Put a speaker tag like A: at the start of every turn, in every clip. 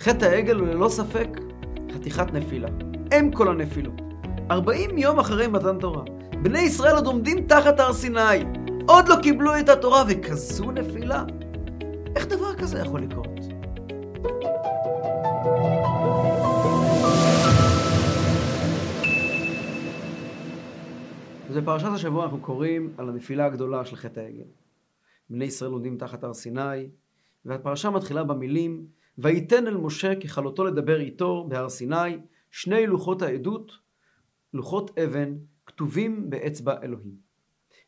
A: חטא העגל הוא ללא ספק חתיכת נפילה. אם כל הנפילות. 40 יום אחרי מתן תורה. בני ישראל עוד עומדים תחת הר סיני. עוד לא קיבלו את התורה, וכזו נפילה? איך דבר כזה יכול לקרות? בפרשת השבוע אנחנו קוראים על הנפילה הגדולה של חטא העגל. בני ישראל עומדים תחת הר סיני, והפרשה מתחילה במילים ויתן אל משה ככלותו לדבר איתו בהר סיני שני לוחות העדות, לוחות אבן, כתובים באצבע אלוהים.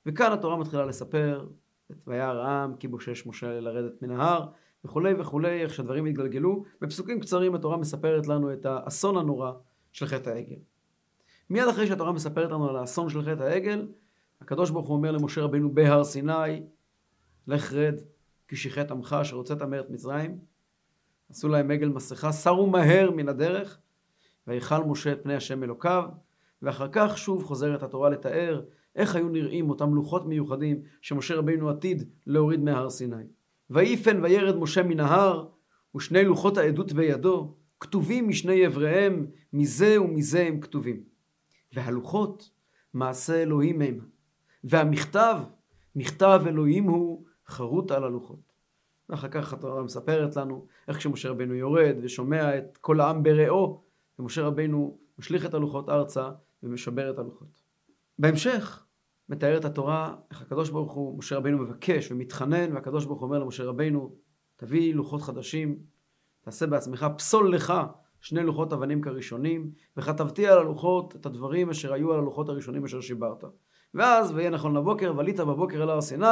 A: וכאן התורה מתחילה לספר את וירא העם כי בושש משה לרדת מן ההר וכולי וכולי, איך שהדברים התגלגלו. בפסוקים קצרים התורה מספרת לנו את האסון הנורא של חטא העגל. מיד אחרי שהתורה מספרת לנו על האסון של חטא העגל, הקדוש ברוך הוא אומר למשה רבינו בהר סיני, לך רד, כי שיחת עמך אשר הוצאת מארץ מצרים. עשו להם עגל מסכה, סרו מהר מן הדרך, ויכל משה את פני השם אלוקיו, ואחר כך שוב חוזרת התורה לתאר איך היו נראים אותם לוחות מיוחדים שמשה רבינו עתיד להוריד מהר סיני. ויפן וירד משה מן ההר, ושני לוחות העדות בידו, כתובים משני אבריהם, מזה ומזה הם כתובים. והלוחות, מעשה אלוהים הם. והמכתב, מכתב אלוהים הוא חרוט על הלוחות. ואחר כך התורה מספרת לנו איך כשמשה רבנו יורד ושומע את כל העם ברעו, ומשה רבנו משליך את הלוחות ארצה ומשבר את הלוחות. בהמשך מתארת התורה איך הקדוש ברוך הוא, משה רבנו מבקש ומתחנן, והקדוש ברוך הוא אומר למשה רבנו, תביא לוחות חדשים, תעשה בעצמך, פסול לך שני לוחות אבנים כראשונים, וכתבתי על הלוחות את הדברים אשר היו על הלוחות הראשונים אשר שיברת. ואז, ויהיה נכון לבוקר, ועלית בבוקר אל הר סיני,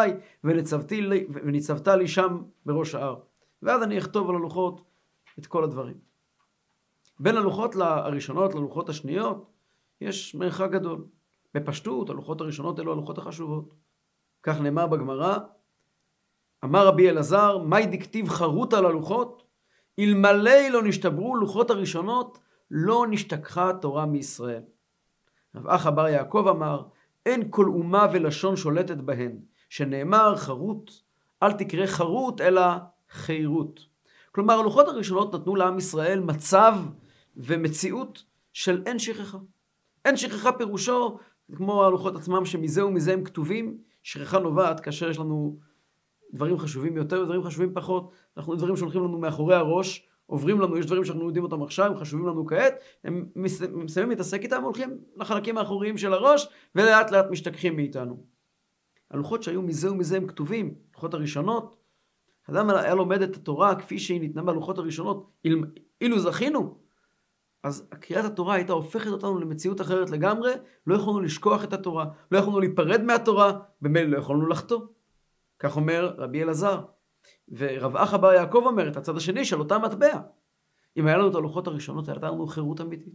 A: וניצבת לי שם בראש ההר. ואז אני אכתוב על הלוחות את כל הדברים. בין הלוחות הראשונות ללוחות השניות, יש מרחק גדול. בפשטות, הלוחות הראשונות אלו הלוחות החשובות. כך נאמר בגמרא, אמר רבי אלעזר, מאי דכתיב חרוט על הלוחות? אלמלא לא נשתברו לוחות הראשונות, לא נשתכחה תורה מישראל. רב אחא בר יעקב אמר, אין כל אומה ולשון שולטת בהן, שנאמר חרוט, אל תקרא חרוט אלא חירות. כלומר, הלוחות הראשונות נתנו לעם ישראל מצב ומציאות של אין שכחה. אין שכחה פירושו, כמו הלוחות עצמם שמזה ומזה הם כתובים, שכחה נובעת כאשר יש לנו דברים חשובים יותר ודברים חשובים פחות. אנחנו דברים שהולכים לנו מאחורי הראש, עוברים לנו, יש דברים שאנחנו יודעים אותם עכשיו, הם חשובים לנו כעת, הם מסיימים להתעסק איתם, הולכים לחלקים האחוריים של הראש, ולאט לאט משתכחים מאיתנו. הלוחות שהיו מזה ומזה הם כתובים, לוחות הראשונות. אדם היה לומד את התורה כפי שהיא ניתנה בלוחות הראשונות, אילו זכינו. אז קריאת התורה הייתה הופכת אותנו למציאות אחרת לגמרי, לא יכולנו לשכוח את התורה, לא יכולנו להיפרד מהתורה, במילא לא יכולנו לחטוא. כך אומר רבי אלעזר. ורב אחא בר יעקב אומר את הצד השני של אותה מטבע. אם היה לנו את הלוחות הראשונות, הייתה לנו חירות אמיתית.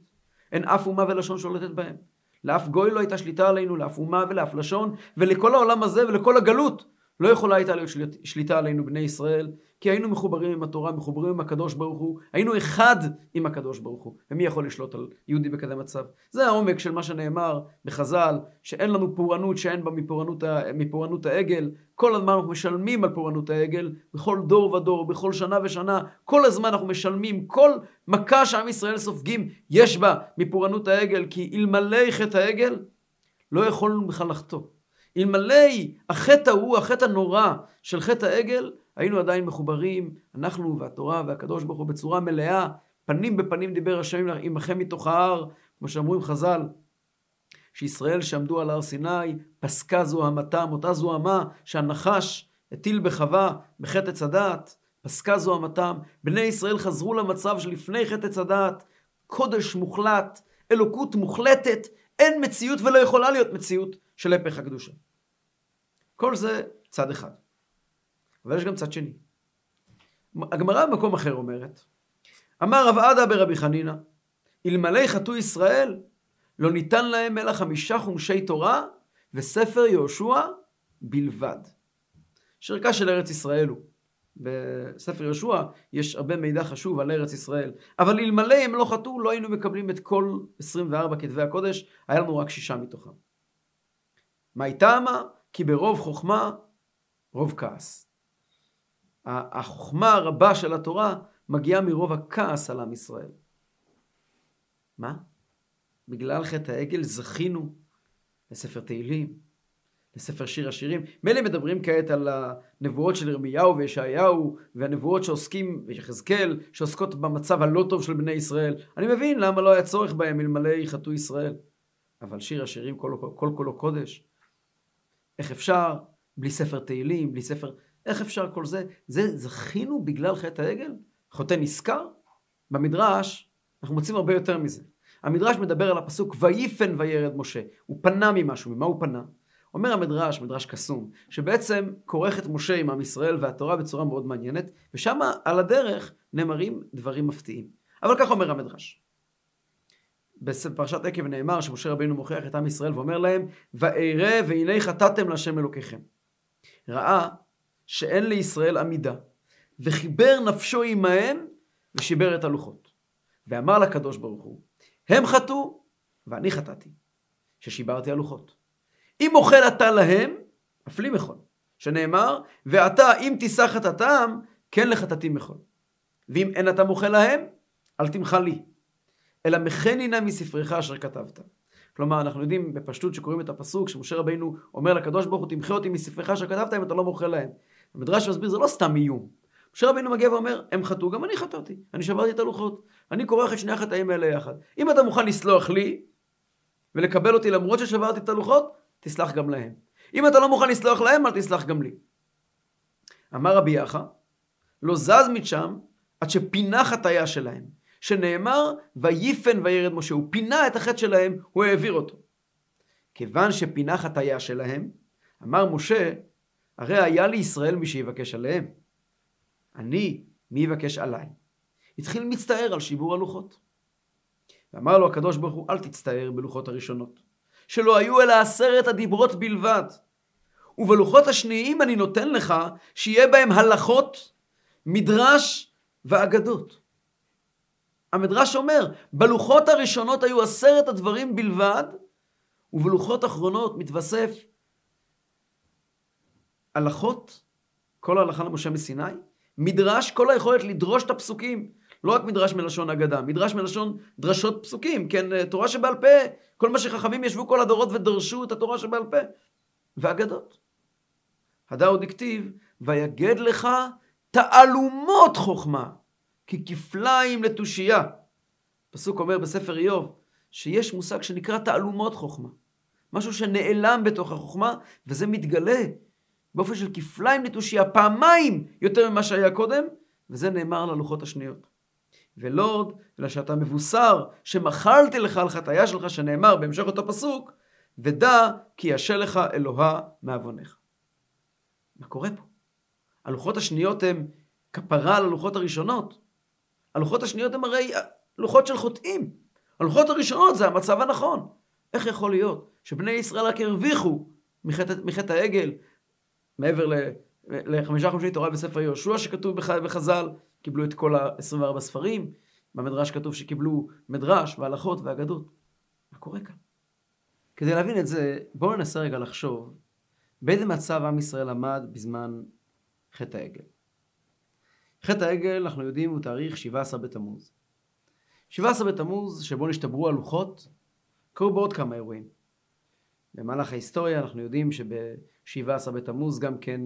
A: אין אף אומה ולשון שולטת בהם. לאף גוי לא הייתה שליטה עלינו, לאף אומה ולאף לשון, ולכל העולם הזה ולכל הגלות לא יכולה הייתה להיות שליטה עלינו בני ישראל, כי היינו מחוברים עם התורה, מחוברים עם הקדוש ברוך הוא, היינו אחד עם הקדוש ברוך הוא. ומי יכול לשלוט על יהודי בכזה מצב? זה העומק של מה שנאמר בחז"ל, שאין לנו פורענות שאין בה מפורענות, מפורענות העגל. כל הזמן אנחנו משלמים על פורענות העגל, בכל דור ודור, בכל שנה ושנה, כל הזמן אנחנו משלמים, כל מכה שעם ישראל סופגים, יש בה מפורענות העגל, כי אלמלא חטא העגל, לא יכולנו בכלל לחטוא. אלמלא החטא ההוא, החטא הנורא של חטא העגל, היינו עדיין מחוברים, אנחנו והתורה והקדוש ברוך הוא בצורה מלאה, פנים בפנים דיבר השם עמכם מתוך ההר, כמו שאמרו עם חז"ל, שישראל שעמדו על הר סיני, פסקה זו המתה, מותה זו המה, שהנחש הטיל בחווה, בחטא עץ הדעת, פסקה זו המתם. בני ישראל חזרו למצב שלפני חטא עץ הדעת, קודש מוחלט, אלוקות מוחלטת, אין מציאות ולא יכולה להיות מציאות של הפך הקדושה. כל זה צד אחד. אבל יש גם צד שני. הגמרא במקום אחר אומרת, אמר רב עדה ברבי חנינא, אלמלא חטאו ישראל, לא ניתן להם אלא חמישה חומשי תורה וספר יהושע בלבד. שרקה של ארץ ישראל הוא. בספר יהושע יש הרבה מידע חשוב על ארץ ישראל. אבל אלמלא הם לא חטאו, לא היינו מקבלים את כל 24 כתבי הקודש, היה לנו רק שישה מתוכם. מה איתה אמר? כי ברוב חוכמה, רוב כעס. החוכמה הרבה של התורה מגיעה מרוב הכעס על עם ישראל. מה? בגלל חטא העגל זכינו לספר תהילים, לספר שיר השירים. מילא מדברים כעת על הנבואות של ירמיהו וישעיהו, והנבואות שעוסקים, ויחזקאל, שעוסקות במצב הלא טוב של בני ישראל. אני מבין למה לא היה צורך בהם אלמלא יחטאו ישראל. אבל שיר השירים כל כל כולו קודש. איך אפשר? בלי ספר תהילים, בלי ספר... איך אפשר כל זה? זה זכינו בגלל חטא העגל? חוטא נשכר? במדרש אנחנו מוצאים הרבה יותר מזה. המדרש מדבר על הפסוק ויפן וירד משה. הוא פנה ממשהו, ממה הוא פנה? אומר המדרש, מדרש קסום, שבעצם כורך את משה עם עם ישראל והתורה בצורה מאוד מעניינת, ושם על הדרך נאמרים דברים מפתיעים. אבל כך אומר המדרש. בפרשת עקב נאמר שמשה רבינו מוכיח את עם ישראל ואומר להם וארא והנה חטאתם להשם אלוקיכם. ראה שאין לישראל עמידה וחיבר נפשו עמהם ושיבר את הלוחות. ואמר לקדוש ברוך הוא הם חטאו ואני חטאתי ששיברתי הלוחות. אם אוכל אתה להם, אף לי מחול. שנאמר, ואתה אם תישא חטאתם, כן לחטאתי מחול. ואם אין אתה מוכל להם, אל תמחל לי. אלא מכני נא מספרך אשר כתבת. כלומר, אנחנו יודעים בפשטות שקוראים את הפסוק, שמשה רבינו אומר לקדוש ברוך הוא, תמחה אותי מספרך אשר כתבת אם אתה לא מוכל להם. המדרש מסביר, זה לא סתם איום. משה רבינו מגיע ואומר, הם חטאו, גם אני חטאתי. אני שברתי את הלוחות. אני כורך את שני החטאים האלה יחד. אם אתה מוכן לסלוח לי, ולקבל אותי למרות ששברתי את הלוחות, תסלח גם להם. אם אתה לא מוכן לסלוח להם, אל תסלח גם לי. אמר רבי יחא, לא זז משם עד שפינה חטאיה שלהם, שנאמר, ויפן וירד משה. הוא פינה את החטא שלהם, הוא העביר אותו. כיוון שפינה חטאיה שלהם, אמר משה, הרי היה לי ישראל מי שיבקש עליהם. אני, מי יבקש עליי? התחיל מצטער על שיבור הלוחות. ואמר לו הקדוש ברוך הוא, אל תצטער בלוחות הראשונות. שלא היו אלא עשרת הדיברות בלבד. ובלוחות השניים אני נותן לך שיהיה בהם הלכות, מדרש ואגדות. המדרש אומר, בלוחות הראשונות היו עשרת הדברים בלבד, ובלוחות אחרונות מתווסף הלכות, כל ההלכה למשה מסיני, מדרש, כל היכולת לדרוש את הפסוקים. לא רק מדרש מלשון אגדה, מדרש מלשון דרשות פסוקים, כן, אה, תורה שבעל פה, כל מה שחכמים ישבו כל הדורות ודרשו את התורה שבעל פה, ואגדות. הדאו דכתיב, ויגד לך תעלומות חוכמה, ככפליים לתושייה. פסוק אומר בספר איוב, שיש מושג שנקרא תעלומות חוכמה. משהו שנעלם בתוך החוכמה, וזה מתגלה באופן של כפליים לתושייה, פעמיים יותר ממה שהיה קודם, וזה נאמר ללוחות השניות. ולא עוד, אלא שאתה מבוסר, שמחלתי לך על חטאיה שלך, שנאמר בהמשך אותו פסוק, ודע כי ישה לך אלוהה מעוונך. מה קורה פה? הלוחות השניות הן כפרה על הלוחות הראשונות. הלוחות השניות הן הרי לוחות של חוטאים. הלוחות הראשונות זה המצב הנכון. איך יכול להיות שבני ישראל רק הרוויחו מחטא, מחטא העגל, מעבר לחמישה חומשי תורה בספר יהושע שכתוב בחז"ל, קיבלו את כל ה-24 ספרים, במדרש כתוב שקיבלו מדרש והלכות ואגדות. מה קורה כאן? כדי להבין את זה, בואו ננסה רגע לחשוב באיזה מצב עם ישראל עמד בזמן חטא העגל. חטא העגל, אנחנו יודעים, הוא תאריך 17 בתמוז. 17 בתמוז, שבו נשתברו הלוחות, קרו בעוד כמה אירועים. במהלך ההיסטוריה אנחנו יודעים שב-17 בתמוז גם כן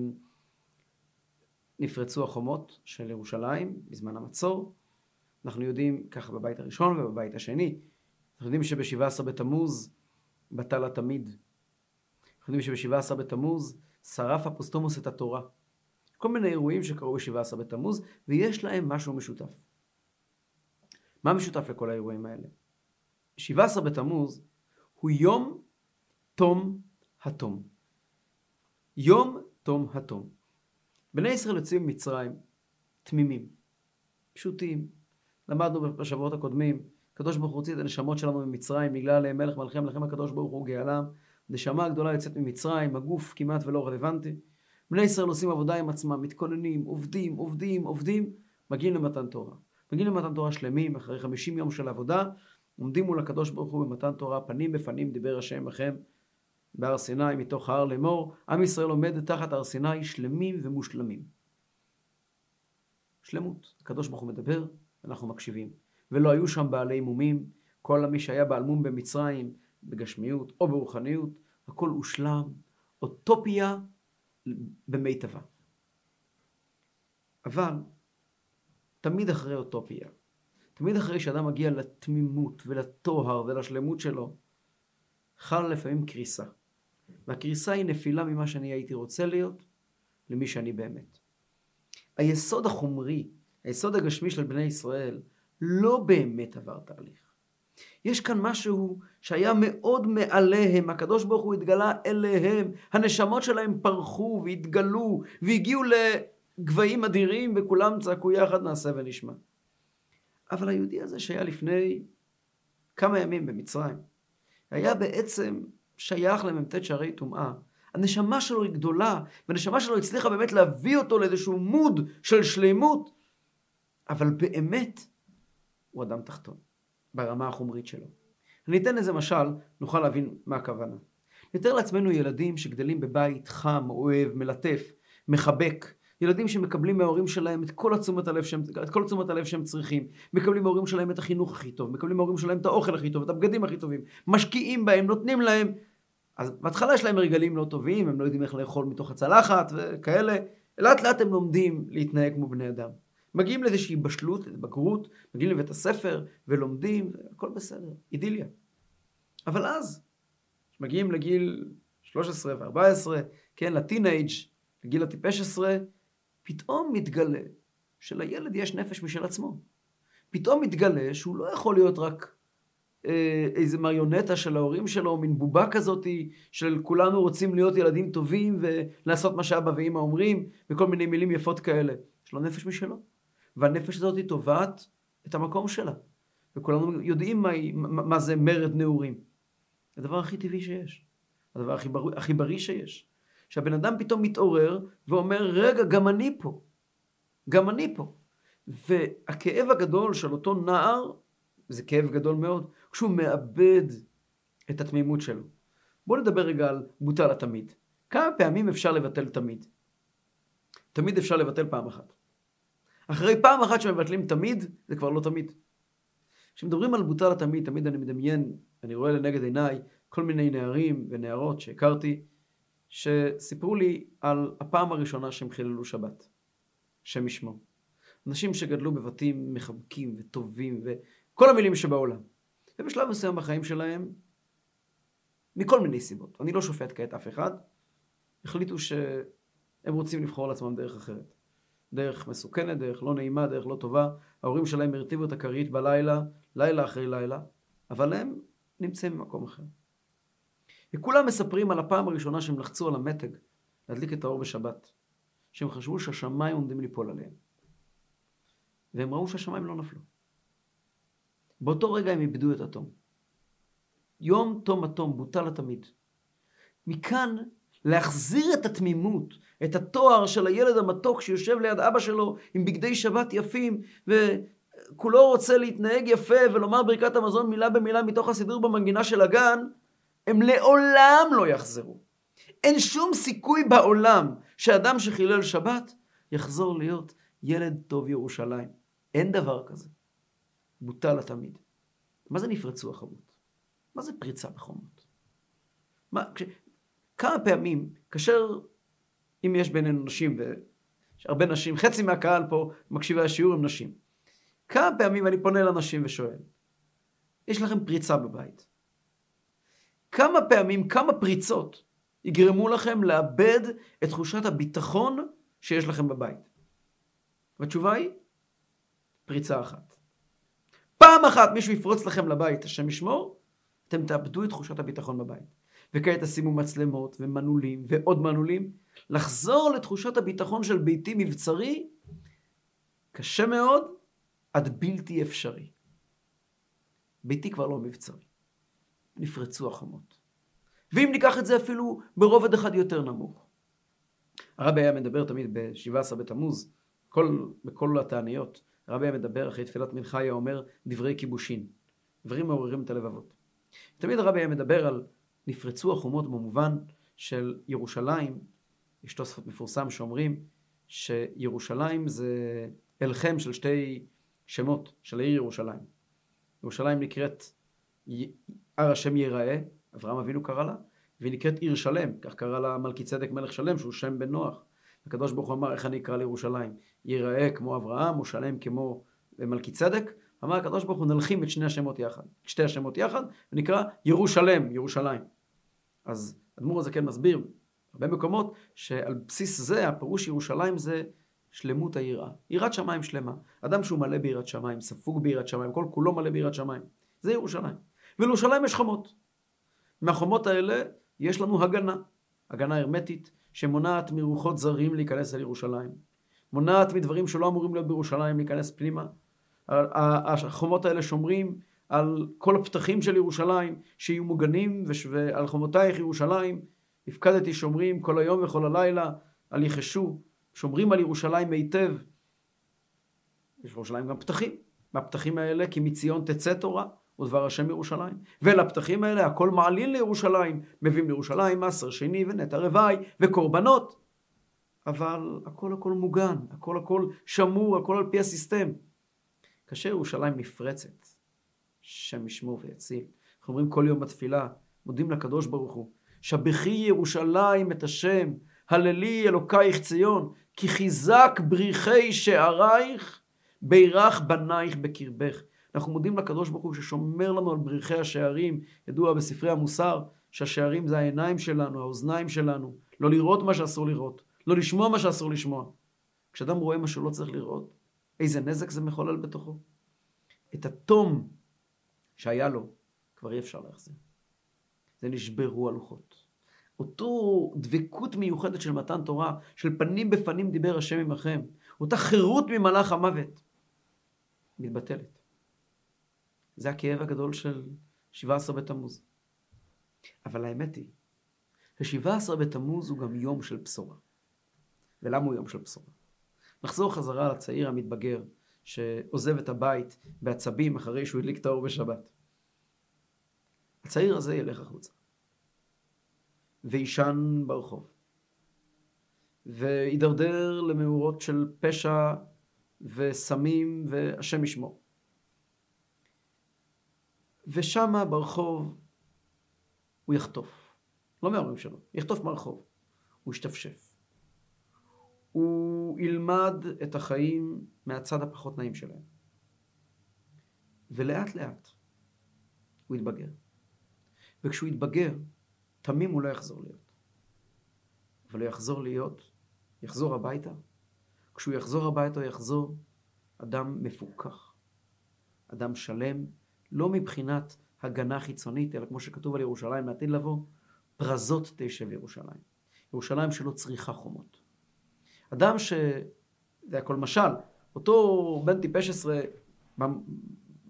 A: נפרצו החומות של ירושלים בזמן המצור. אנחנו יודעים ככה בבית הראשון ובבית השני. אנחנו יודעים שב-17 בתמוז בטל התמיד. אנחנו יודעים שב-17 בתמוז שרף אפוסטומוס את התורה. כל מיני אירועים שקרו ב-17 בתמוז, ויש להם משהו משותף. מה משותף לכל האירועים האלה? 17 בתמוז הוא יום תום התום. יום תום התום. בני ישראל יוצאים ממצרים תמימים, פשוטים. למדנו בשבועות הקודמים, הקדוש ברוך הוא הוציא את הנשמות שלנו ממצרים בגלל מלך מלכי המלכים הקדוש ברוך הוא גאלם. נשמה הגדולה יוצאת ממצרים, הגוף כמעט ולא רלוונטי. בני ישראל עושים עבודה עם עצמם, מתכוננים, עובדים, עובדים, עובדים, מגיעים למתן תורה. מגיעים למתן תורה שלמים, אחרי 50 יום של עבודה, עומדים מול הקדוש ברוך הוא במתן תורה, פנים בפנים דיבר השם לכם בהר סיני מתוך ההר לאמור, עם ישראל עומד תחת הר סיני שלמים ומושלמים. שלמות. הקדוש ברוך הוא מדבר, אנחנו מקשיבים. ולא היו שם בעלי מומים, כל מי שהיה בעל מום במצרים, בגשמיות או ברוחניות, הכל הושלם, אוטופיה במיטבה. אבל תמיד אחרי אוטופיה, תמיד אחרי שאדם מגיע לתמימות ולטוהר ולשלמות שלו, חלה לפעמים קריסה. והקריסה היא נפילה ממה שאני הייתי רוצה להיות למי שאני באמת. היסוד החומרי, היסוד הגשמי של בני ישראל, לא באמת עבר תהליך. יש כאן משהו שהיה מאוד מעליהם, הקדוש ברוך הוא התגלה אליהם, הנשמות שלהם פרחו והתגלו והגיעו לגבהים אדירים וכולם צעקו יחד נעשה ונשמע. אבל היהודי הזה שהיה לפני כמה ימים במצרים, היה בעצם שייך למ"ט שערי טומאה. הנשמה שלו היא גדולה, והנשמה שלו הצליחה באמת להביא אותו לאיזשהו מוד של שלימות, אבל באמת הוא אדם תחתון, ברמה החומרית שלו. אני אתן איזה משל, נוכל להבין מה הכוונה. נתאר לעצמנו ילדים שגדלים בבית חם, אוהב, מלטף, מחבק, ילדים שמקבלים מההורים שלהם את כל תשומת הלב שהם, את כל תשומת הלב שהם צריכים, מקבלים מההורים שלהם את החינוך הכי טוב, מקבלים מההורים שלהם את האוכל הכי טוב, את הבגדים הכי טובים, משקיעים בהם, נותנים להם. אז בהתחלה יש להם הרגלים לא טובים, הם לא יודעים איך לאכול מתוך הצלחת וכאלה, לאט לאט הם לומדים להתנהג כמו בני אדם. מגיעים לאיזושהי בשלות, בגרות, מגיעים לבית הספר ולומדים, הכל בסדר, אידיליה. אבל אז, מגיעים לגיל 13 ו-14, כן, לטינג', לגיל הטיפש עשרה, פתאום מתגלה שלילד יש נפש משל עצמו. פתאום מתגלה שהוא לא יכול להיות רק אה, איזה מריונטה של ההורים שלו, מין בובה כזאת של כולנו רוצים להיות ילדים טובים ולעשות מה שאבא ואמא אומרים, וכל מיני מילים יפות כאלה. יש לו נפש משלו. והנפש הזאת היא תובעת את המקום שלה. וכולנו יודעים מה, מה, מה זה מרד נעורים. הדבר הכי טבעי שיש. הדבר הכי, בר, הכי בריא שיש. שהבן אדם פתאום מתעורר ואומר, רגע, גם אני פה. גם אני פה. והכאב הגדול של אותו נער, זה כאב גדול מאוד, כשהוא מאבד את התמימות שלו. בואו נדבר רגע על בוטל התמיד. כמה פעמים אפשר לבטל תמיד? תמיד אפשר לבטל פעם אחת. אחרי פעם אחת שמבטלים תמיד, זה כבר לא תמיד. כשמדברים על בוטל התמיד, תמיד אני מדמיין, אני רואה לנגד עיניי כל מיני נערים ונערות שהכרתי, שסיפרו לי על הפעם הראשונה שהם חיללו שבת, שם ישמעו. אנשים שגדלו בבתים מחבקים וטובים וכל המילים שבעולם. ובשלב מסוים בחיים שלהם, מכל מיני סיבות, אני לא שופט כעת אף אחד, החליטו שהם רוצים לבחור לעצמם דרך אחרת. דרך מסוכנת, דרך לא נעימה, דרך לא טובה. ההורים שלהם הרטיבו את הכרית בלילה, לילה אחרי לילה, אבל הם נמצאים במקום אחר. וכולם מספרים על הפעם הראשונה שהם לחצו על המתג להדליק את האור בשבת, שהם חשבו שהשמיים עומדים ליפול עליהם. והם ראו שהשמיים לא נפלו. באותו רגע הם איבדו את התום. יום תום התום בוטל התמיד. מכאן להחזיר את התמימות, את התואר של הילד המתוק שיושב ליד אבא שלו עם בגדי שבת יפים וכולו רוצה להתנהג יפה ולומר ברכת המזון מילה במילה מתוך הסידור במנגינה של הגן, הם לעולם לא יחזרו. אין שום סיכוי בעולם שאדם שחילל שבת יחזור להיות ילד טוב ירושלים. אין דבר כזה. בוטל התמיד. מה זה נפרצו החומות? מה זה פריצה בחומות? מה, כש, כמה פעמים, כאשר, אם יש בינינו נשים, ויש הרבה נשים, חצי מהקהל פה מקשיבי השיעור הם נשים. כמה פעמים אני פונה לנשים ושואל, יש לכם פריצה בבית. כמה פעמים, כמה פריצות יגרמו לכם לאבד את תחושת הביטחון שיש לכם בבית? והתשובה היא, פריצה אחת. פעם אחת מישהו יפרוץ לכם לבית, השם ישמור, אתם תאבדו את תחושת הביטחון בבית. וכעת תשימו מצלמות ומנעולים ועוד מנעולים. לחזור לתחושת הביטחון של ביתי מבצרי, קשה מאוד עד בלתי אפשרי. ביתי כבר לא מבצרי. נפרצו החומות. ואם ניקח את זה אפילו ברובד אחד יותר נמוך. הרבי היה מדבר תמיד ב-17 בתמוז, כל, בכל התעניות, הרבי היה מדבר אחרי תפילת מנחה היה אומר דברי כיבושין, דברים מעוררים את הלבבות. תמיד הרבי היה מדבר על נפרצו החומות במובן של ירושלים, יש תוספות מפורסם שאומרים שירושלים זה הלחם של שתי שמות של העיר ירושלים. ירושלים נקראת הר השם ייראה, אברהם אבינו קרא לה, והיא נקראת עיר שלם, כך קרא לה מלכי צדק מלך שלם, שהוא שם בן נוח. הקדוש ברוך הוא אמר, איך אני אקרא לירושלים? ייראה כמו אברהם, או שלם כמו מלכי צדק? אמר הקדוש ברוך הוא, נלחים את שני השמות יחד, שתי השמות יחד, ונקרא ירושלם, ירושלים. אז אדמו"ר הזה כן מסביר, הרבה מקומות, שעל בסיס זה, הפירוש ירושלים זה שלמות היראה. יראת שמיים שלמה. אדם שהוא מלא ביראת שמיים, ספוג ביראת שמיים, כל כולו מלא ביראת שמיים. זה ירושלים. ולירושלים יש חומות. מהחומות האלה יש לנו הגנה. הגנה הרמטית, שמונעת מרוחות זרים להיכנס אל ירושלים. מונעת מדברים שלא אמורים להיות בירושלים להיכנס פנימה. החומות האלה שומרים על כל הפתחים של ירושלים, שיהיו מוגנים, ועל חומותייך ירושלים, הפקדתי שומרים כל היום וכל הלילה, על יחשו, שומרים על ירושלים היטב. יש בירושלים גם פתחים. מהפתחים האלה, כי מציון תצא תורה, ודבר השם ירושלים. ולפתחים האלה הכל מעלין לירושלים, מביאים לירושלים מסר שני ונטע רוואי וקורבנות. אבל הכל הכל מוגן, הכל הכל שמור, הכל על פי הסיסטם. כאשר ירושלים נפרצת, שם ישמור ויציל. אנחנו אומרים כל יום בתפילה, מודים לקדוש ברוך הוא, שבחי ירושלים את השם, הללי אלוקייך ציון, כי חיזק בריחי שערייך, בירך בנייך בקרבך. אנחנו מודים לקדוש ברוך הוא ששומר לנו על בריחי השערים. ידוע בספרי המוסר שהשערים זה העיניים שלנו, האוזניים שלנו. לא לראות מה שאסור לראות, לא לשמוע מה שאסור לשמוע. כשאדם רואה מה שהוא לא צריך לראות, איזה נזק זה מחולל בתוכו. את התום שהיה לו, כבר אי אפשר להחזיר. זה נשברו הלוחות. אותו דבקות מיוחדת של מתן תורה, של פנים בפנים דיבר השם עמכם, אותה חירות ממלאך המוות, מתבטלת. זה הכאב הגדול של 17 בתמוז. אבל האמת היא, ש-17 בתמוז הוא גם יום של בשורה. ולמה הוא יום של בשורה? נחזור חזרה לצעיר המתבגר, שעוזב את הבית בעצבים אחרי שהוא הדליק את האור בשבת. הצעיר הזה ילך החוצה. ויישן ברחוב. וידרדר למאורות של פשע וסמים והשם ישמור. ושמה ברחוב הוא יחטוף. לא מההורים שלו, יחטוף מהרחוב. הוא ישתפשף. הוא ילמד את החיים מהצד הפחות נעים שלהם. ולאט לאט הוא יתבגר. וכשהוא יתבגר, תמים הוא לא יחזור להיות. אבל הוא יחזור להיות, יחזור הביתה. כשהוא יחזור הביתה הוא יחזור אדם מפוכח, אדם שלם, לא מבחינת הגנה חיצונית, אלא כמו שכתוב על ירושלים לעתיד לבוא, פרזות תשב ירושלים. ירושלים שלא צריכה חומות. אדם ש... זה הכל משל, אותו בן טיפש עשרה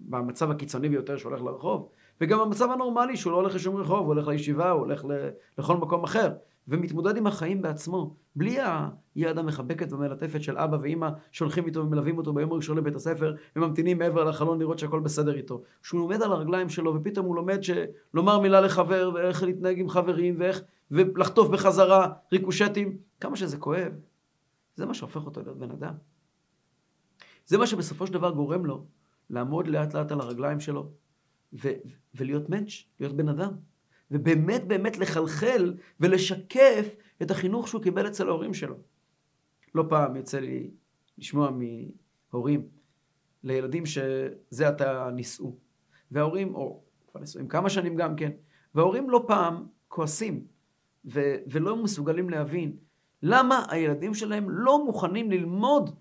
A: במצב הקיצוני ביותר שהולך לרחוב, וגם במצב הנורמלי שהוא לא הולך לשום רחוב, הוא הולך לישיבה, הוא הולך לכל מקום אחר, ומתמודד עם החיים בעצמו, בלי היד המחבקת והמלטפת של אבא ואימא שהולכים איתו ומלווים אותו ביום הראשון לבית הספר וממתינים מעבר לחלון לראות שהכל בסדר איתו. שהוא עומד על הרגליים שלו ופתאום הוא לומד לומר מילה לחבר ואיך להתנהג עם חברים ואיך ולחטוף בחזרה ריקושטים, כמה שזה כואב, זה מה שהופך אותו להיות בן אדם. זה מה שבסופו של דבר גורם לו לעמוד לאט לאט על הרגליים שלו ו- ולהיות מענץ', להיות בן אדם. ובאמת באמת לחלחל ולשקף את החינוך שהוא קיבל אצל ההורים שלו. לא פעם יוצא לי לשמוע מהורים לילדים שזה עתה נישאו. וההורים, או כבר נשואים כמה שנים גם כן, וההורים לא פעם כועסים ו- ולא מסוגלים להבין למה הילדים שלהם לא מוכנים ללמוד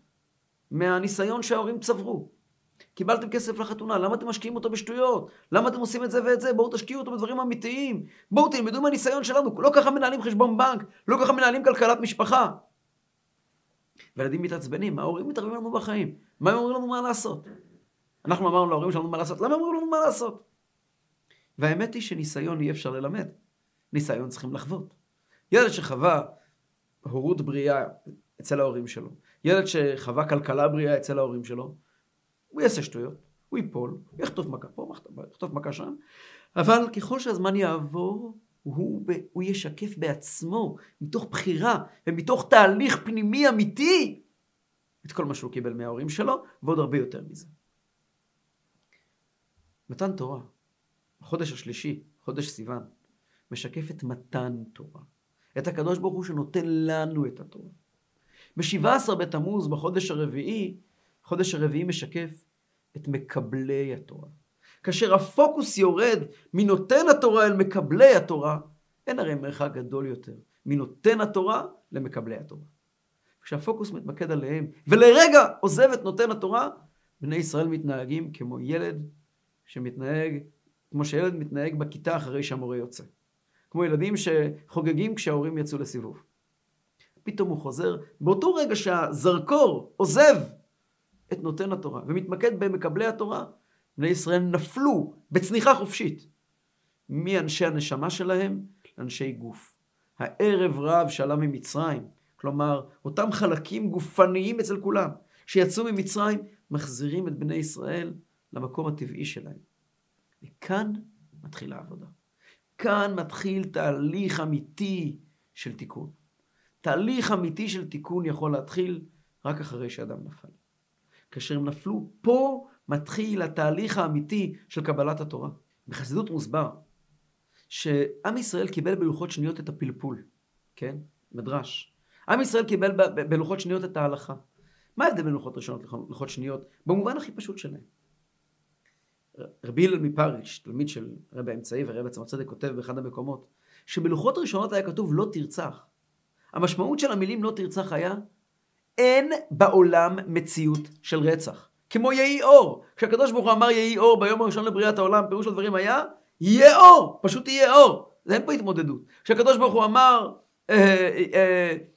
A: מהניסיון שההורים צברו. קיבלתם כסף לחתונה, למה אתם משקיעים אותו בשטויות? למה אתם עושים את זה ואת זה? בואו תשקיעו אותו בדברים אמיתיים. בואו תלמדו מהניסיון שלנו. לא ככה מנהלים חשבון בנק, לא ככה מנהלים כלכלת משפחה. וילדים מתעצבנים, ההורים מתערבים לנו בחיים. מה הם אומרים לנו מה לעשות? אנחנו אמרנו להורים שלנו מה לעשות, למה הם אומרים לנו מה לעשות? והאמת היא שניסיון אי אפשר ללמד. ניסיון צריכים לחוות. ילד שחווה הורות בריאה אצל ההורים שלו, ילד שחווה כלכלה בריאה אצל ההורים שלו, הוא יעשה שטויות, הוא ייפול, הוא יחטוף מכה פה, יחטוף מכה שם, אבל ככל שהזמן יעבור, הוא, הוא ישקף בעצמו, מתוך בחירה ומתוך תהליך פנימי אמיתי, את כל מה שהוא קיבל מההורים שלו, ועוד הרבה יותר מזה. מתן תורה, החודש השלישי, חודש סיוון, משקף את מתן תורה. את הקדוש ברוך הוא שנותן לנו את התורה. ב-17 בתמוז, בחודש הרביעי, חודש הרביעי משקף את מקבלי התורה. כאשר הפוקוס יורד מנותן התורה אל מקבלי התורה, אין הרי מרחק גדול יותר מנותן התורה למקבלי התורה. כשהפוקוס מתמקד עליהם, ולרגע עוזב את נותן התורה, בני ישראל מתנהגים כמו ילד שמתנהג, כמו שילד מתנהג בכיתה אחרי שהמורה יוצא. כמו ילדים שחוגגים כשההורים יצאו לסיבוב. פתאום הוא חוזר, באותו רגע שהזרקור עוזב את נותן התורה ומתמקד במקבלי התורה, בני ישראל נפלו בצניחה חופשית מאנשי הנשמה שלהם לאנשי גוף. הערב רב שעלה ממצרים, כלומר, אותם חלקים גופניים אצל כולם, שיצאו ממצרים, מחזירים את בני ישראל למקום הטבעי שלהם. וכאן מתחילה העבודה. כאן מתחיל תהליך אמיתי של תיקון. תהליך אמיתי של תיקון יכול להתחיל רק אחרי שאדם נפל. כאשר הם נפלו, פה מתחיל התהליך האמיתי של קבלת התורה. בחסידות מוסבר שעם ישראל קיבל בלוחות שניות את הפלפול, כן? מדרש. עם ישראל קיבל בלוחות שניות את ההלכה. מה ההבדל בין לוחות ראשונות ללוחות שניות? במובן הכי פשוט שלהם. רבי הלל מפריש, תלמיד של רבי האמצעי ורבי עצמת צדק, כותב באחד המקומות, שבלוחות ראשונות היה כתוב לא תרצח. המשמעות של המילים לא תרצח היה, אין בעולם מציאות של רצח. כמו יהי אור. כשהקדוש ברוך הוא אמר יהי אור ביום הראשון לבריאת העולם, פירוש הדברים היה, יהיה אור, פשוט יהיה אור. אין פה התמודדות. כשהקדוש ברוך הוא אמר,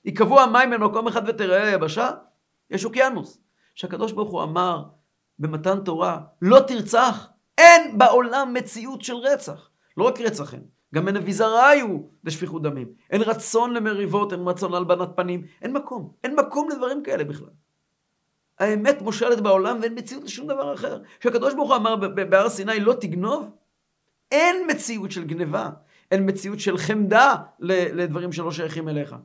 A: ייקבעו אה, אה, המים במקום אחד ותראה היבשה, יש אוקיינוס. כשהקדוש ברוך הוא אמר במתן תורה, לא תרצח, אין בעולם מציאות של רצח. לא רק רצח אין, גם אין אביזריו לשפיכות דמים. אין רצון למריבות, אין רצון להלבנת פנים, אין מקום. אין מקום לדברים כאלה בכלל. האמת מושלת בעולם ואין מציאות לשום דבר אחר. כשהקדוש ברוך הוא אמר בהר סיני לא תגנוב, אין מציאות של גניבה, אין מציאות של חמדה לדברים שלא שייכים אליך.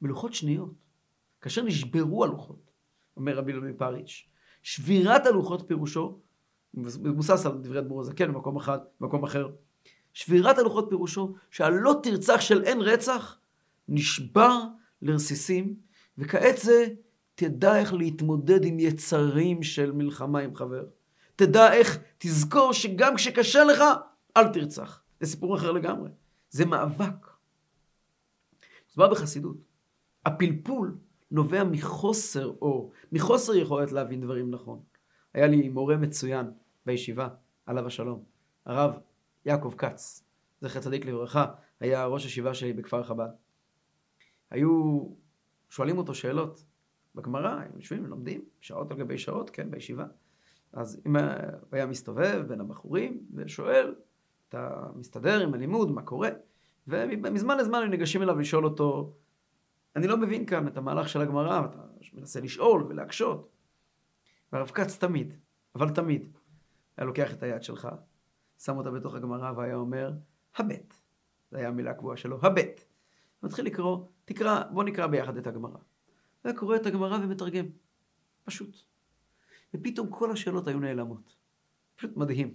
A: בלוחות שניות, כאשר נשברו הלוחות, אומר רבי לוי פריץ', שבירת הלוחות פירושו, מבוסס על דברי אדמו"ר הזקן במקום אחד, במקום אחר, שבירת הלוחות פירושו שהלא תרצח של אין רצח נשבר לרסיסים, וכעת זה תדע איך להתמודד עם יצרים של מלחמה עם חבר. תדע איך, תזכור שגם כשקשה לך, אל תרצח. זה סיפור אחר לגמרי. זה מאבק. בא בחסידות. הפלפול נובע מחוסר אור, מחוסר יכולת להבין דברים נכון. היה לי מורה מצוין בישיבה, עליו השלום, הרב יעקב כץ, זכר צדיק לברכה, היה ראש הישיבה שלי בכפר חב"ד. היו שואלים אותו שאלות בגמרא, הם יושבים ולומדים, שעות על גבי שעות, כן, בישיבה. אז אם היה מסתובב בין הבחורים ושואל, אתה מסתדר עם הלימוד, מה קורה? ומזמן לזמן הם ניגשים אליו לשאול אותו, אני לא מבין כאן את המהלך של הגמרא, אתה מנסה לשאול ולהקשות. והרב כץ תמיד, אבל תמיד, היה לוקח את היד שלך, שם אותה בתוך הגמרא והיה אומר, הבט. זו הייתה המילה הקבועה שלו, הבט. מתחיל לקרוא, תקרא, בוא נקרא ביחד את הגמרא. והיה קורא את הגמרא ומתרגם. פשוט. ופתאום כל השאלות היו נעלמות. פשוט מדהים.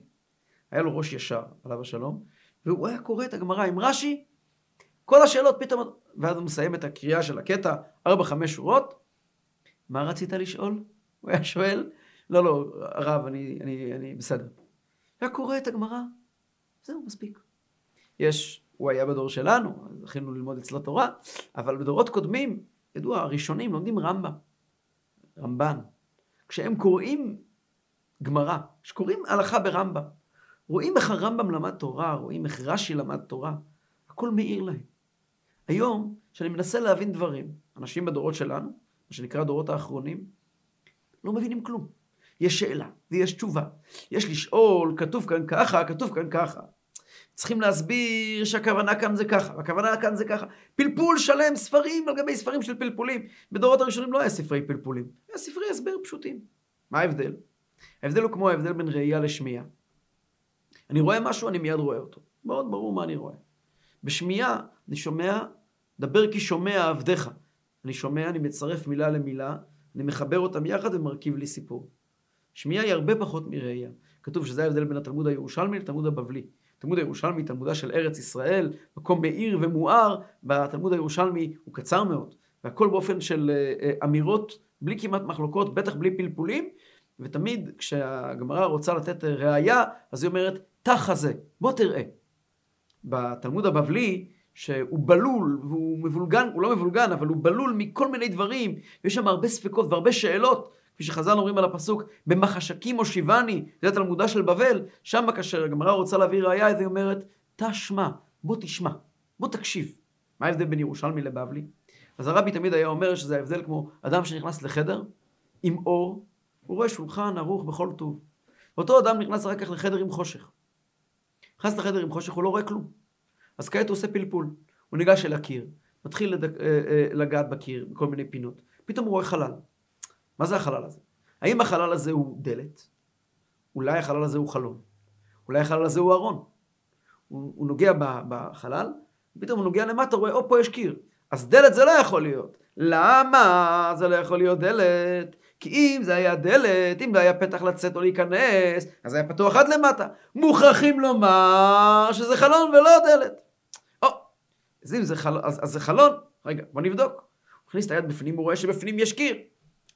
A: היה לו ראש ישר, עליו השלום, והוא היה קורא את הגמרא עם רש"י, כל השאלות פתאום, ואז הוא מסיים את הקריאה של הקטע, ארבע, חמש שורות, מה רצית לשאול? הוא היה שואל, לא, לא, הרב, אני, אני, אני בסדר. היה קורא את הגמרא, זהו, מספיק. יש, הוא היה בדור שלנו, זכינו ללמוד אצלו תורה, אבל בדורות קודמים, ידוע, הראשונים לומדים רמב"ם, רמב"ן. כשהם קוראים גמרא, כשקוראים הלכה ברמב"ם, רואים איך הרמב"ם למד תורה, רואים איך רש"י למד תורה, הכל מאיר להם. היום, כשאני מנסה להבין דברים, אנשים בדורות שלנו, מה שנקרא הדורות האחרונים, לא מבינים כלום. יש שאלה ויש תשובה. יש לשאול, כתוב כאן ככה, כתוב כאן ככה. צריכים להסביר שהכוונה כאן זה ככה, והכוונה כאן זה ככה. פלפול שלם, ספרים על גבי ספרים של פלפולים. בדורות הראשונים לא היה ספרי פלפולים, היה ספרי הסבר פשוטים. מה ההבדל? ההבדל הוא כמו ההבדל בין ראייה לשמיעה. אני רואה משהו, אני מיד רואה אותו. מאוד ברור מה אני רואה. בשמיעה אני שומע, דבר כי שומע עבדיך. אני שומע, אני מצרף מילה למילה, אני מחבר אותם יחד ומרכיב לי סיפור. שמיעה היא הרבה פחות מראייה. כתוב שזה ההבדל בין התלמוד הירושלמי לתלמוד הבבלי. תלמוד הירושלמי, תלמודה של ארץ ישראל, מקום מאיר ומואר, בתלמוד הירושלמי הוא קצר מאוד, והכל באופן של אה, אה, אמירות, בלי כמעט מחלוקות, בטח בלי פלפולים, ותמיד כשהגמרא רוצה לתת ראייה, אז היא אומרת, תח הזה, בוא תראה. בתלמוד הבבלי, שהוא בלול, והוא מבולגן, הוא לא מבולגן, אבל הוא בלול מכל מיני דברים, ויש שם הרבה ספקות והרבה שאלות, כפי שחז"ל אומרים על הפסוק, במחשקים הושיבני, זה התלמודה של בבל, שם כאשר הגמרא רוצה להביא ראייה, היא אומרת, תשמע, בוא תשמע, בוא תקשיב. מה ההבדל בין ירושלמי לבבלי? אז הרבי תמיד היה אומר שזה ההבדל כמו אדם שנכנס לחדר עם אור, הוא רואה שולחן ערוך בכל טוב. אותו אדם נכנס אחר כך לחדר עם חושך. נכנס לחדר עם חושך, הוא לא רואה כלום. אז כעת הוא עושה פלפול. הוא ניגש אל הקיר, מתחיל לדק, אה, אה, לגעת בקיר, בכל מיני פינות. פתאום הוא רואה חלל. מה זה החלל הזה? האם החלל הזה הוא דלת? אולי החלל הזה הוא חלון. אולי החלל הזה הוא ארון. הוא, הוא נוגע בחלל, פתאום הוא נוגע למטה, רואה, או, פה יש קיר. אז דלת זה לא יכול להיות. למה זה לא יכול להיות דלת? כי אם זה היה דלת, אם זה היה פתח לצאת או להיכנס, אז היה פתוח עד למטה. מוכרחים לומר שזה חלון ולא דלת. אז אם זה חלון, אז, אז זה חלון, רגע, בוא נבדוק. הוא הכניס את היד בפנים, הוא רואה שבפנים יש קיר.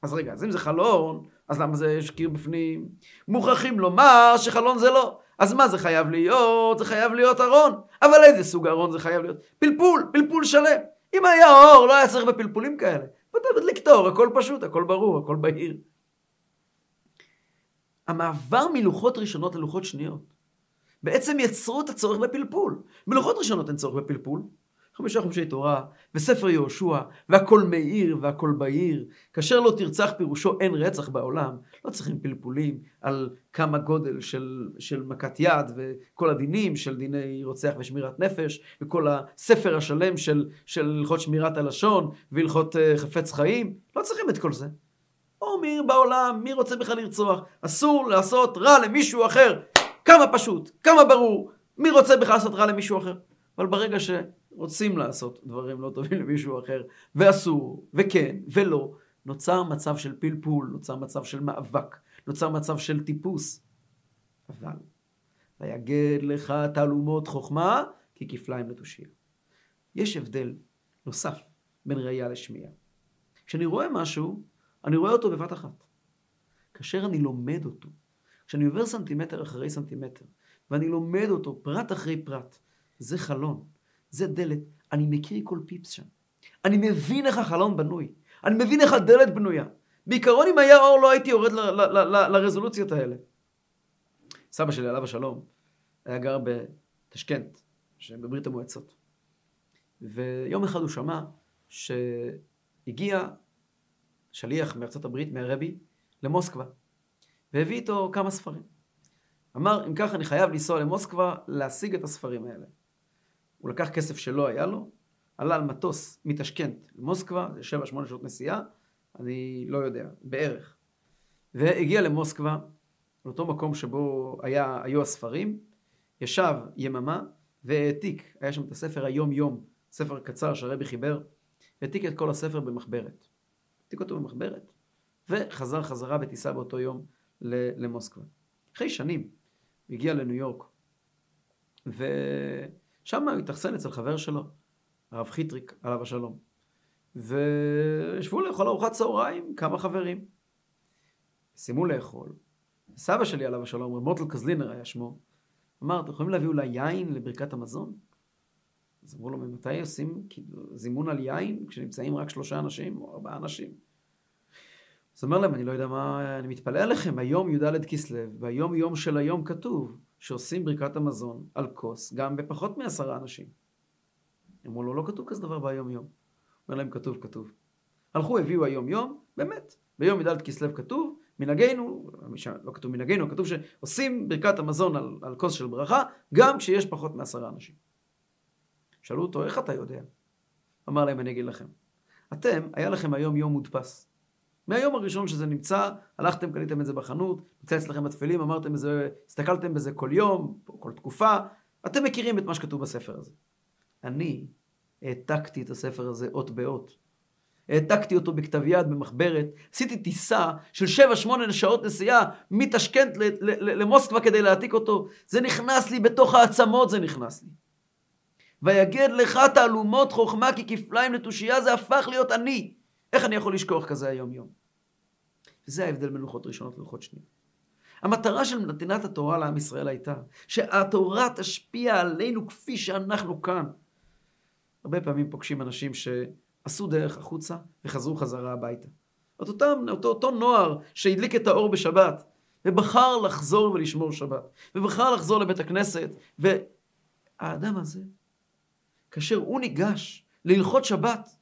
A: אז רגע, אז אם זה חלון, אז למה זה יש קיר בפנים? מוכרחים לומר שחלון זה לא. אז מה זה חייב להיות? זה חייב להיות ארון. אבל איזה סוג ארון זה חייב להיות? פלפול, פלפול שלם. אם היה אור, לא היה צריך בפלפולים כאלה. ואתה מדליק את האור, הכל פשוט, הכל ברור, הכל בהיר. המעבר מלוחות ראשונות ללוחות שניות בעצם יצרו את הצורך בפלפול. בלוחות ראשונות אין צורך בפלפול, חמישה חומשי תורה, וספר יהושע, והכל מאיר והכל בהיר. כאשר לא תרצח פירושו אין רצח בעולם. לא צריכים פלפולים על כמה גודל של, של מכת יד, וכל הדינים של דיני רוצח ושמירת נפש, וכל הספר השלם של, של הלכות שמירת הלשון, והלכות uh, חפץ חיים. לא צריכים את כל זה. או מאיר בעולם, מי רוצה בכלל לרצוח? אסור לעשות רע למישהו אחר. כמה פשוט, כמה ברור. מי רוצה בכלל לעשות רע למישהו אחר? אבל ברגע ש... רוצים לעשות דברים לא טובים למישהו אחר, ואסור, וכן, ולא, נוצר מצב של פלפול, נוצר מצב של מאבק, נוצר מצב של טיפוס. אבל, ויגד לך תעלומות חוכמה, כי כפליים לתושייה. יש הבדל נוסף בין ראייה לשמיעה. כשאני רואה משהו, אני רואה אותו בבת אחת. כאשר אני לומד אותו, כשאני עובר סנטימטר אחרי סנטימטר, ואני לומד אותו פרט אחרי פרט, זה חלון. זה דלת. אני מכיר כל פיפס שם. אני מבין איך החלון בנוי. אני מבין איך הדלת בנויה. בעיקרון אם היה אור לא הייתי יורד לרזולוציות האלה. סבא שלי עליו השלום היה גר בתשכנת, בברית המועצות. ויום אחד הוא שמע שהגיע שליח מארצות הברית, מהרבי, למוסקבה, והביא איתו כמה ספרים. אמר, אם כך אני חייב לנסוע למוסקבה להשיג את הספרים האלה. הוא לקח כסף שלא היה לו, עלה על מטוס מתשכנת למוסקבה, זה 7-8 שעות נסיעה, אני לא יודע, בערך. והגיע למוסקבה, לאותו מקום שבו היה, היו הספרים, ישב יממה והעתיק, היה שם את הספר היום יום, ספר קצר שהרבי חיבר, העתיק את כל הספר במחברת. העתיק אותו במחברת, וחזר חזרה בטיסה באותו יום למוסקבה. אחרי שנים, הגיע לניו יורק, ו... שם הוא התאכסן אצל חבר שלו, הרב חיטריק, עליו השלום. וישבו לאכול ארוחת צהריים, כמה חברים. סיימו לאכול. סבא שלי, עליו השלום, מוטל קזלינר היה שמו, אמר, אתם יכולים להביא אולי יין לברכת המזון? אז אמרו לו, ממתי עושים כאילו, זימון על יין כשנמצאים רק שלושה אנשים או ארבעה אנשים? אז אומר להם, אני לא יודע מה, אני מתפלא עליכם, היום י"ד כסלו, והיום יום של היום כתוב, שעושים ברכת המזון על כוס גם בפחות מעשרה אנשים. אמרו לו, לא כתוב כזה דבר ביום יום. אומר להם, כתוב, כתוב. הלכו, הביאו היום יום, באמת, ביום י"ד כסלו כתוב, מנהגנו, לא כתוב מנהגנו, כתוב שעושים ברכת המזון על, על כוס של ברכה, גם כשיש פחות מעשרה אנשים. שאלו אותו, איך אתה יודע? אמר להם, אני אגיד לכם. אתם, היה לכם היום יום מודפס. מהיום הראשון שזה נמצא, הלכתם, קניתם את זה בחנות, נמצא אצלכם בתפלים, אמרתם בזה, הסתכלתם בזה כל יום, כל תקופה, אתם מכירים את מה שכתוב בספר הזה. אני העתקתי את הספר הזה אות באות. העתקתי אותו בכתב יד במחברת, עשיתי טיסה של 7-8 שעות נסיעה מתשכנת למוסקבה כדי להעתיק אותו. זה נכנס לי בתוך העצמות, זה נכנס לי. ויגד לך תעלומות חוכמה כי כפליים לתושייה, זה הפך להיות אני. איך אני יכול לשכוח כזה היום יום? וזה ההבדל בין לוחות ראשונות ללוחות שניות. המטרה של נתינת התורה לעם ישראל הייתה שהתורה תשפיע עלינו כפי שאנחנו כאן. הרבה פעמים פוגשים אנשים שעשו דרך החוצה וחזרו חזרה הביתה. את אותם, אותו, אותו נוער שהדליק את האור בשבת ובחר לחזור ולשמור שבת ובחר לחזור לבית הכנסת והאדם הזה, כאשר הוא ניגש להלכות שבת,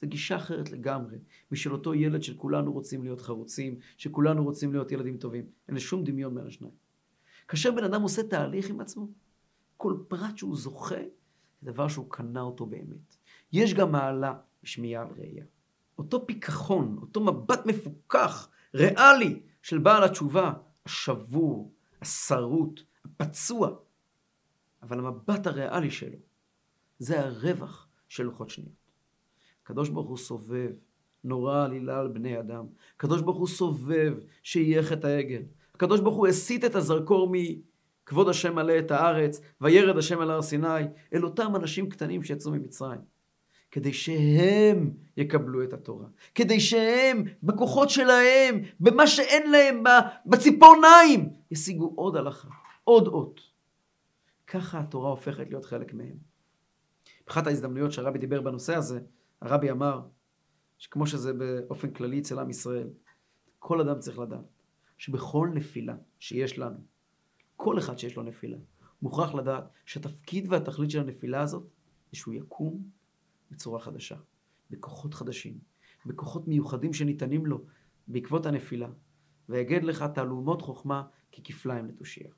A: זו גישה אחרת לגמרי, משל אותו ילד שכולנו רוצים להיות חרוצים, שכולנו רוצים להיות ילדים טובים. אין שום דמיון בין השניים. כאשר בן אדם עושה תהליך עם עצמו, כל פרט שהוא זוכה, זה דבר שהוא קנה אותו באמת. יש גם מעלה בשמיעה על ראייה. אותו פיכחון, אותו מבט מפוכח, ריאלי, של בעל התשובה, השבור, השרוט, הפצוע, אבל המבט הריאלי שלו, זה הרווח של לוחות שניות. הקדוש ברוך הוא סובב, נורא עלילה על בני אדם. הקדוש ברוך הוא סובב שיהיה חטא העגל. הקדוש ברוך הוא הסיט את הזרקור מכבוד השם מלא את הארץ, וירד השם על הר סיני, אל אותם אנשים קטנים שיצאו ממצרים. כדי שהם יקבלו את התורה. כדי שהם, בכוחות שלהם, במה שאין להם, בציפורניים, ישיגו עוד הלכה, עוד אות. ככה התורה הופכת להיות חלק מהם. באחת ההזדמנויות שהרבי דיבר בנושא הזה, הרבי אמר שכמו שזה באופן כללי אצל עם ישראל, כל אדם צריך לדעת שבכל נפילה שיש לנו, כל אחד שיש לו נפילה, מוכרח לדעת שהתפקיד והתכלית של הנפילה הזאת זה שהוא יקום בצורה חדשה, בכוחות חדשים, בכוחות מיוחדים שניתנים לו בעקבות הנפילה, ויגד לך תעלומות חוכמה ככפליים לתושייה.